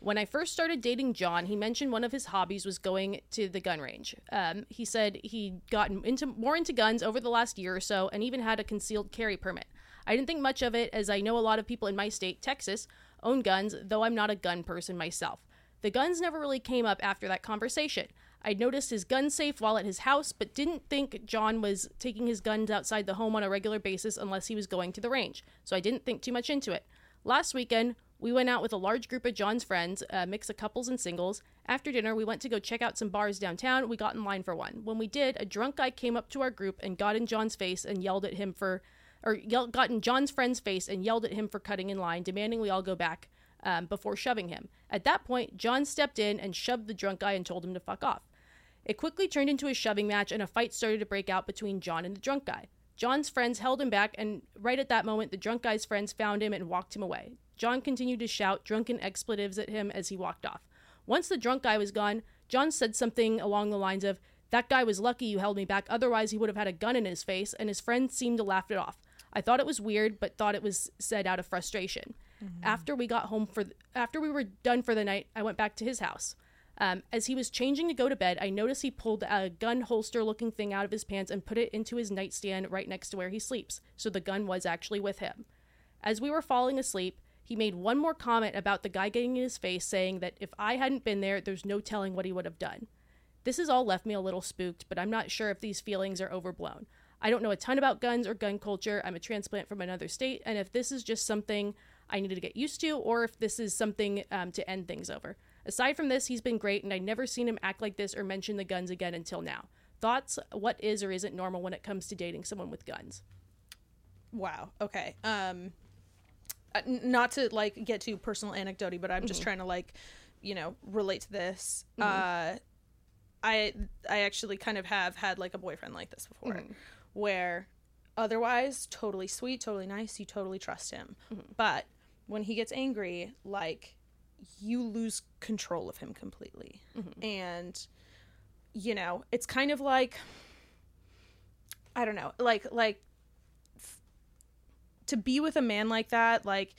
When I first started dating John, he mentioned one of his hobbies was going to the gun range. Um, he said he'd gotten into more into guns over the last year or so, and even had a concealed carry permit. I didn't think much of it, as I know a lot of people in my state, Texas, own guns, though I'm not a gun person myself. The guns never really came up after that conversation. I'd noticed his gun safe while at his house, but didn't think John was taking his guns outside the home on a regular basis unless he was going to the range, so I didn't think too much into it. Last weekend, we went out with a large group of John's friends, a mix of couples and singles. After dinner, we went to go check out some bars downtown. We got in line for one. When we did, a drunk guy came up to our group and got in John's face and yelled at him for, or got in John's friend's face and yelled at him for cutting in line, demanding we all go back um, before shoving him. At that point, John stepped in and shoved the drunk guy and told him to fuck off. It quickly turned into a shoving match, and a fight started to break out between John and the drunk guy. John's friends held him back, and right at that moment, the drunk guy's friends found him and walked him away. John continued to shout drunken expletives at him as he walked off. Once the drunk guy was gone, John said something along the lines of, That guy was lucky you held me back, otherwise, he would have had a gun in his face, and his friends seemed to laugh it off. I thought it was weird, but thought it was said out of frustration. Mm-hmm. After we got home for, th- after we were done for the night, I went back to his house. Um, as he was changing to go to bed, I noticed he pulled a gun holster looking thing out of his pants and put it into his nightstand right next to where he sleeps. So the gun was actually with him. As we were falling asleep, he made one more comment about the guy getting in his face, saying that if I hadn't been there, there's no telling what he would have done. This has all left me a little spooked, but I'm not sure if these feelings are overblown. I don't know a ton about guns or gun culture. I'm a transplant from another state, and if this is just something I needed to get used to, or if this is something um, to end things over. Aside from this, he's been great, and I'd never seen him act like this or mention the guns again until now. Thoughts? What is or isn't normal when it comes to dating someone with guns? Wow. Okay. Um, uh, not to like get too personal anecdote, but I'm just trying to like, you know, relate to this. Uh, I I actually kind of have had like a boyfriend like this before, where otherwise totally sweet, totally nice, you totally trust him, but when he gets angry, like you lose control of him completely, mm-hmm. and you know it's kind of like I don't know, like like to be with a man like that, like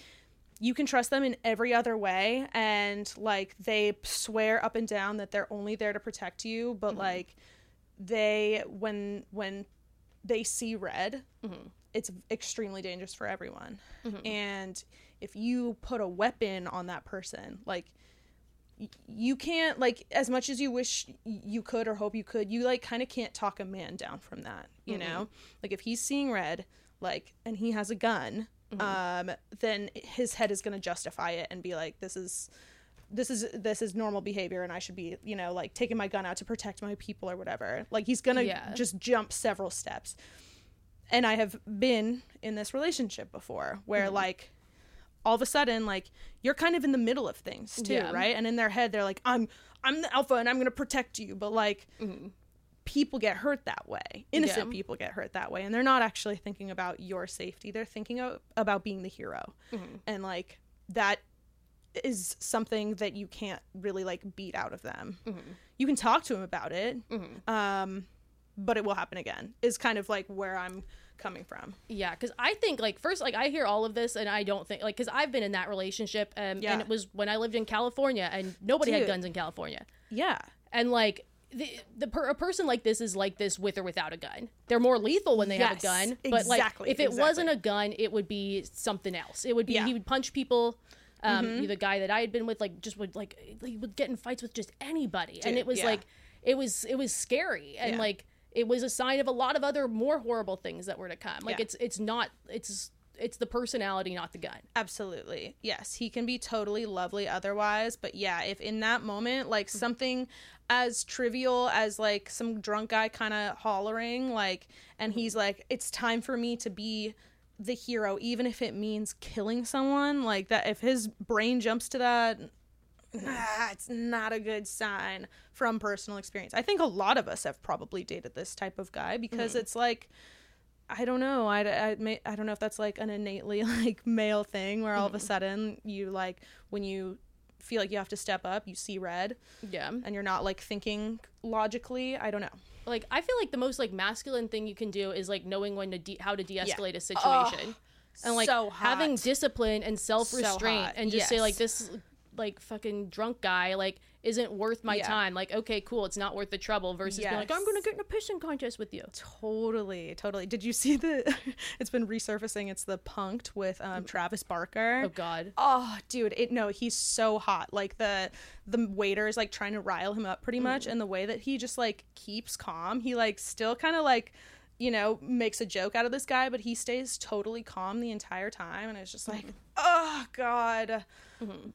you can trust them in every other way. And like they swear up and down that they're only there to protect you, but mm-hmm. like they when when they see red, mm-hmm. it's extremely dangerous for everyone. And if you put a weapon on that person, like you can't like as much as you wish you could or hope you could you like kind of can't talk a man down from that you know? Like if he's seeing red like and he has a gun um then his head is going to justify it and be like this is this is this is normal behavior and i should be you know like taking my gun out to protect my people or whatever. Like he's going to Yeah. just jump several steps. And i have been in this relationship before where like all of a sudden like you're kind of in the middle of things too Yeah. right? And in their head they're like i'm i'm the alpha and i'm going to protect you. But like mm-hmm. people get hurt that way. Innocent Yeah. people get hurt that way. And they're not actually thinking about your safety. They're thinking o- about being the hero. Mm-hmm. And like that is something that you can't really like beat out of them. Mm-hmm. You can talk to them about it. Um but it will happen again is kind of like where i'm coming from Yeah, because I think like first, like I hear all of this, and I don't think like because I've been in that relationship, um, Yeah. and it was when I lived in California, and nobody had guns in California, yeah and like the the per, a person like this is like this with or without a gun. They're more lethal when they have a gun, but like exactly, if it exactly. wasn't a gun, it would be something else. It would be Yeah. Mm-hmm. he would punch people. Um, the guy that I had been with, like, just would like he would get in fights with just anybody, and it was yeah. like it was it was scary, and Yeah. like it was a sign of a lot of other more horrible things that were to come. Like Yeah. it's it's not it's it's the personality, not the gun. Absolutely. Yes, he can be totally lovely otherwise, but yeah, if in that moment like mm-hmm. something as trivial as like some drunk guy kind of hollering like and mm-hmm. he's like it's time for me to be the hero even if it means killing someone, like that if his brain jumps to that it's not a good sign from personal experience. I think a lot of us have probably dated this type of guy because hmm. it's like I don't know. I, I, may, I don't know if that's like an innately like male thing where all of a mm-hmm. sudden you like when you feel like you have to step up, you see red Yeah. and you're not like thinking logically. I don't know. Like I feel like the most like masculine thing you can do is like knowing when to de- how to de-escalate a situation. and like so having discipline and self-restraint hot. and just say like this like fucking drunk guy like isn't worth my Yeah. time. Like, okay, cool, it's not worth the trouble versus being like, I'm gonna get in a pissing contest with you. Totally, totally. Did you see the? it's been resurfacing. It's the Punked with um, Travis Barker. Oh god. Oh, dude, it no, he's so hot. Like the the waiter is like trying to rile him up pretty much, Mm. and the way that he just like keeps calm, he like still kind of like you know makes a joke out of this guy, but he stays totally calm the entire time, and it's just like, Mm-hmm. oh god,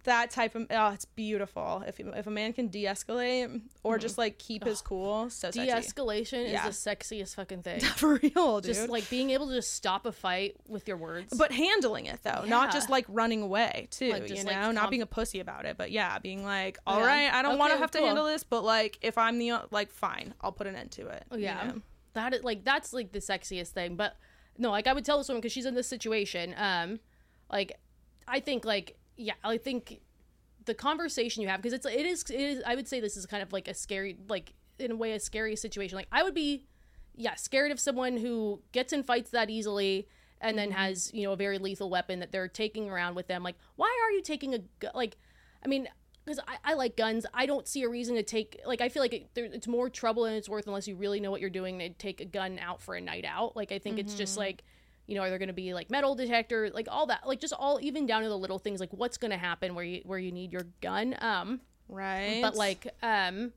that type of oh, it's beautiful. If if a man can de-escalate or just like keep his cool, so. De-escalation Yeah. is the sexiest fucking thing. For real, dude. just like being able to just stop a fight with your words. but handling it though, not just like running away too. Like, you just, know, like, not being a pussy about it, but yeah, being like, Yeah. all right, I don't want to Okay, have to handle this, but like, if I'm the like, fine, I'll put an end to it. you yeah, know? that is like that's like the sexiest thing. But no, like I would tell this woman because she's in this situation. Um, like I think like yeah, I think the conversation you have because it's it is it is I would say this is kind of like a scary like in a way a scary situation. Like I would be yeah scared of someone who gets in fights that easily and then mm-hmm. has you know a very lethal weapon that they're taking around with them. Like why are you taking a gu- like I mean because I, I like guns i don't see a reason to take like i feel like it, there, it's more trouble than it's worth unless you really know what you're doing to take a gun out for a night out like i think it's just mm-hmm. like you know are there going to be like metal detector like all that like just all even down to the little things like what's going to happen where you where you need your gun um right. but like um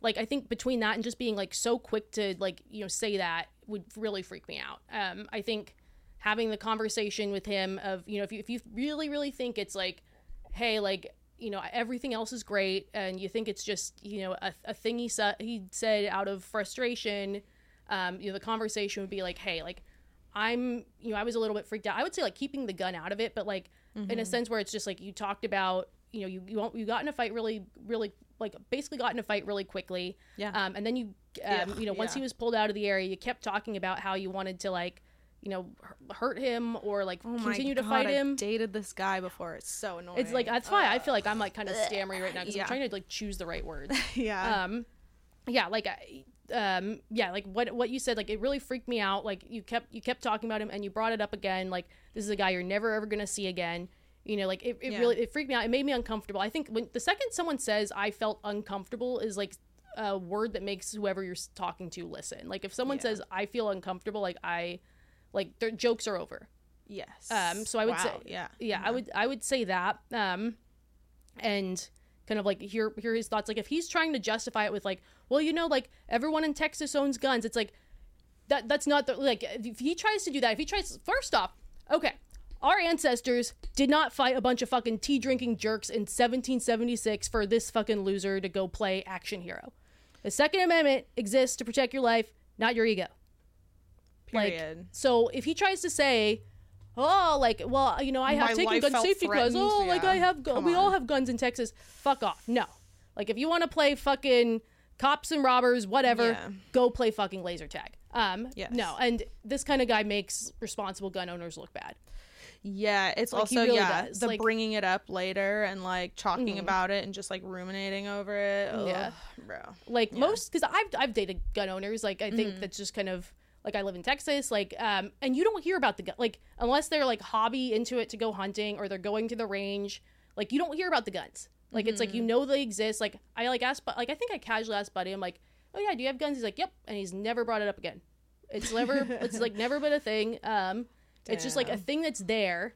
like i think between that and just being like so quick to like you know say that would really freak me out um i think having the conversation with him of you know if you, if you really really think it's like hey like you know everything else is great and you think it's just you know a, a thing he said he said out of frustration um you know the conversation would be like hey like i'm you know i was a little bit freaked out i would say like keeping the gun out of it but like in a sense where it's just like you talked about you know you you, won't- you got in a fight really really like basically got in a fight really quickly Yeah. um and then you um, Ugh, you know once yeah. he was pulled out of the area you kept talking about how you wanted to like you know hurt him or like Oh my continue to God, fight I've him dated this guy before. It's so annoying. it's like that's why I feel like I'm like kind of stammery right now because yeah. I'm trying to like choose the right words. yeah. Um, yeah, like I- um, yeah, like what what you said, like it really freaked me out. Like you kept you kept talking about him and you brought it up again. Like this is a guy you're never ever gonna see again. You know, like it, it Yeah. really it freaked me out. It made me uncomfortable. I think when the second someone says I felt uncomfortable is like a word that makes whoever you're talking to listen. Like if someone Yeah. says I feel uncomfortable, like I like their jokes are over. yes. Um, so I would Wow, say, yeah. yeah, I would, I would say that, um, and kind of like hear hear his thoughts. Like if he's trying to justify it with like, well, you know, like everyone in Texas owns guns. It's like that. That's not the like. If he tries to do that, if he tries, first off, okay, our ancestors did not fight a bunch of fucking tea drinking jerks in 1776 for this fucking loser to go play action hero. The Second Amendment exists to protect your life, not your ego. Period. Like, so if he tries to say, oh, like, well, you know, I have My taken gun safety clause. threatened. Oh, like I have, gu- we all have guns in Texas. Fuck off. No. Like, if you want to play fucking cops and robbers, whatever, Yeah. go play fucking laser tag. Um, Yes. no, and this kind of guy makes responsible gun owners look bad. Yeah, it's Like, also really yeah does, the like- bringing it up later and like talking Mhm. about it and just like ruminating over it. Ugh, Yeah. bro. like most because i've i've dated gun owners like i think Mm-hmm. that's just kind of like i live in texas like um and you don't hear about the gun like unless they're like hobby into it to go hunting or they're going to the range like you don't hear about the guns like it's like you know they exist. Like i like asked but like i think i casually asked buddy i'm like oh yeah do you have guns? He's like yep and he's never brought it up again. It's never it's like never been a thing um it's just like a thing that's there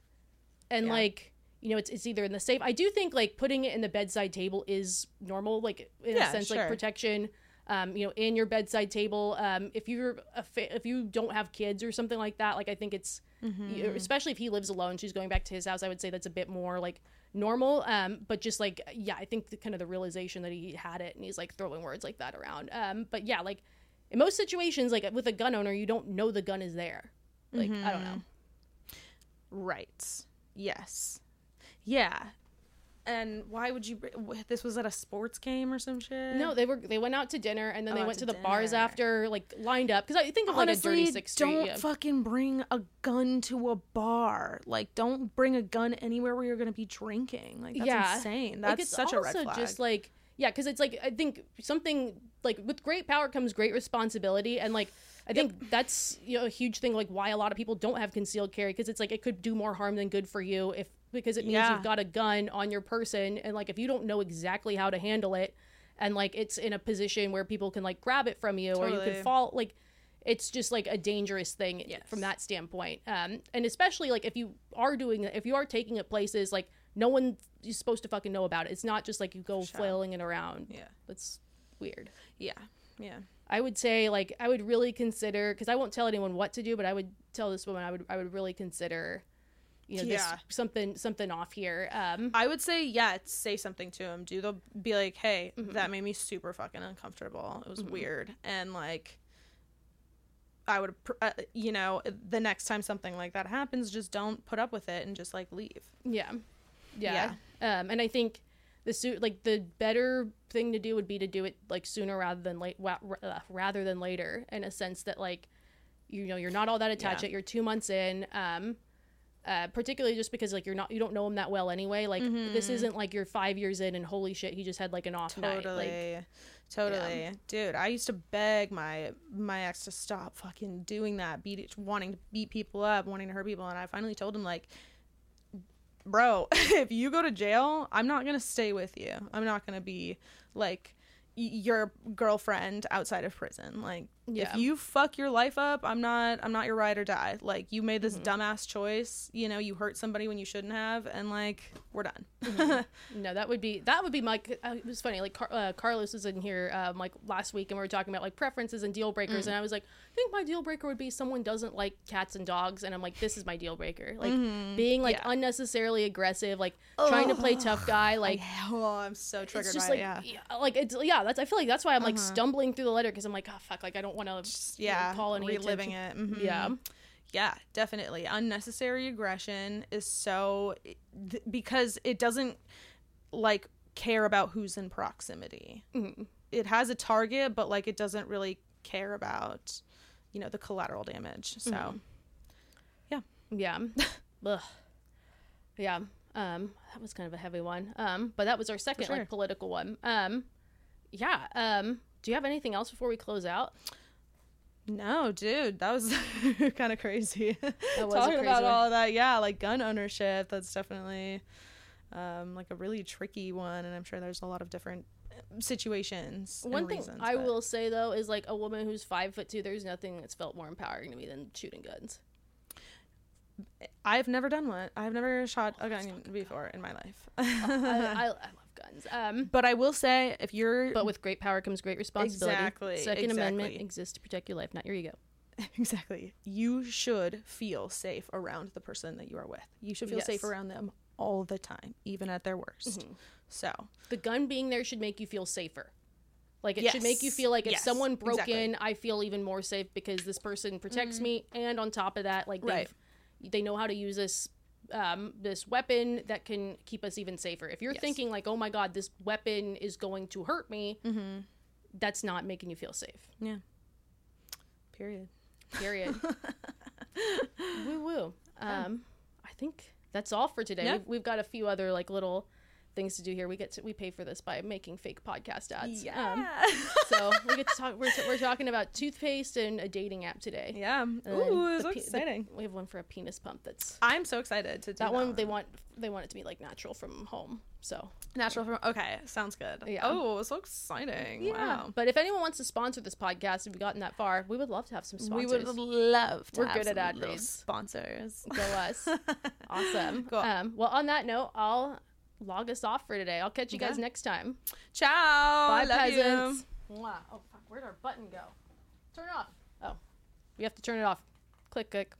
and Yeah. like you know it's, it's either in the safe. I do think like putting it in the bedside table is normal like in Yeah, a sense like protection um you know in your bedside table um if you're a fa- if you don't have kids or something like that like i think it's Mm-hmm. especially if he lives alone she's going back to his house i would say that's a bit more like normal um but just like yeah i think the, kind of the realization that he had it and he's like throwing words like that around um but yeah like in most situations like with a gun owner you don't know the gun is there like i don't know Right. Yes. Yeah. And why would you? This was at a sports game or some shit. No, they were they went out to dinner and then Oh, they went to the bars after, like lined up. Because I think of like Honestly, a dirty six don't yeah. fucking bring a gun to a bar. Like, don't bring a gun anywhere where you're gonna be drinking. Like, that's Yeah. insane. Like, That's it's such a red also flag. Just like yeah, because it's like I think something like with great power comes great responsibility, and like I think that's you know a huge thing. Like why a lot of people don't have concealed carry because it's like it could do more harm than good for you if because it means Yeah. you've got a gun on your person and like if you don't know exactly how to handle it and like it's in a position where people can like grab it from you or you Totally. could fall like it's just like a dangerous thing Yes. from that standpoint um and especially like if you are doing if you are taking it places like no one is supposed to fucking know about it it's not just like you go flailing it around Yeah. that's weird Yeah. Yeah. I would say like I would really consider because I won't tell anyone what to do, but I would tell this woman I would I would really consider, you know, this Yeah. something something off here. Um, I would say, yeah, say something to him. Do the be like, hey, that made me super fucking uncomfortable. It was weird, and like, I would, uh, you know, the next time something like that happens, just don't put up with it and just like leave. yeah, yeah, Um, and I think the suit, like the better thing to do would be to do it like sooner rather than late wa- uh, rather than later in a sense that like you know you're not all that attached Yeah. yet. You're two months in. Um, uh, particularly just because like you're not you don't know him that well anyway. Like this isn't like you're five years in and holy shit he just had like an off night. Totally, Like totally, dude. I used to beg my my ex to stop fucking doing that, beat wanting to beat people up, wanting to hurt people, and I finally told him like, bro, if you go to jail, I'm not gonna stay with you. I'm not gonna be like y- your girlfriend outside of prison. Like, Yeah. if you fuck your life up, I'm not. I'm not your ride or die. Like, you made Mm-hmm. this dumbass choice. You know, you hurt somebody when you shouldn't have, and like, we're done. No, that would be that would be my. Uh, it was funny. Like Car- uh, Carlos was in here um, like last week, and we were talking about like preferences and deal Mm. breakers, and I was like, I think my deal breaker would be someone doesn't like cats and dogs, and I'm like, this is my deal breaker. Like being like Mm-hmm. Yeah. unnecessarily aggressive, like trying to play tough guy, like. oh, I'm so triggered it's just by like it. Yeah. yeah. like it's yeah that's I feel like that's why I'm like stumbling through the letter because I'm like oh fuck like I don't want to yeah, call any reliving attention. it. Mhm. yeah yeah, definitely. Unnecessary aggression is so th- because it doesn't like care about who's in proximity. Mhm. It has a target, but like it doesn't really care about you know the collateral damage. So Mm-hmm. Yeah. Ugh. Yeah. Um, that was kind of a heavy one. Um, but that was our second sure. like political one. Um, yeah. Um, do you have anything else before we close out? No, dude, that was kind of crazy. was a Talking crazy about one. all that, yeah, like gun ownership. That's definitely um, like a really tricky one, and I'm sure there's a lot of different uh, situations. One thing reasons, I but- will say though is like a woman who's five foot two. There's nothing that's felt more empowering to me than shooting guns. I've never done one. I've never shot a gun before in my life. I, I, I love guns. Um, but I will say, if you're but with great power comes great responsibility. Exactly, Second Amendment exists to protect your life, not your ego. exactly, you should feel safe around the person that you are with. You should feel safe around them all the time, even at their worst. Mm-hmm. So the gun being there should make you feel safer. Like it should make you feel like if Yes, someone broke exactly. in, I feel even more safe because this person protects me, and on top of that, like they've, Right. they know how to use this um, this weapon that can keep us even safer. If you're Yes. thinking like, oh my god, this weapon is going to hurt me, that's not making you feel safe. yeah. Period. Period. woo woo. Um, I think that's all for today. Yeah. We've, we've got a few other like little things to do here. We get to we pay for this by making fake podcast ads. Um, so we get to talk. We're, we're talking about toothpaste and a dating app today. yeah. And Ooh, the so pe- the- exciting. we have one for a penis pump. That's I'm so excited to do that one. They want they want it to be like natural from home. So natural from. Okay, sounds good. Yeah. Oh, so exciting! Wow. But if anyone wants to sponsor this podcast, if we've gotten that far, we would love to have some sponsors. We would love to We're have good at ad reads. sponsors. Go us. awesome. Cool. Um, well, on that note, I'll log us off for today. I'll catch you guys next time. Ciao. Bye, Love you. Mwah. Oh, fuck. Where'd our button go? Turn it off. Oh, we have to turn it off. Click, click.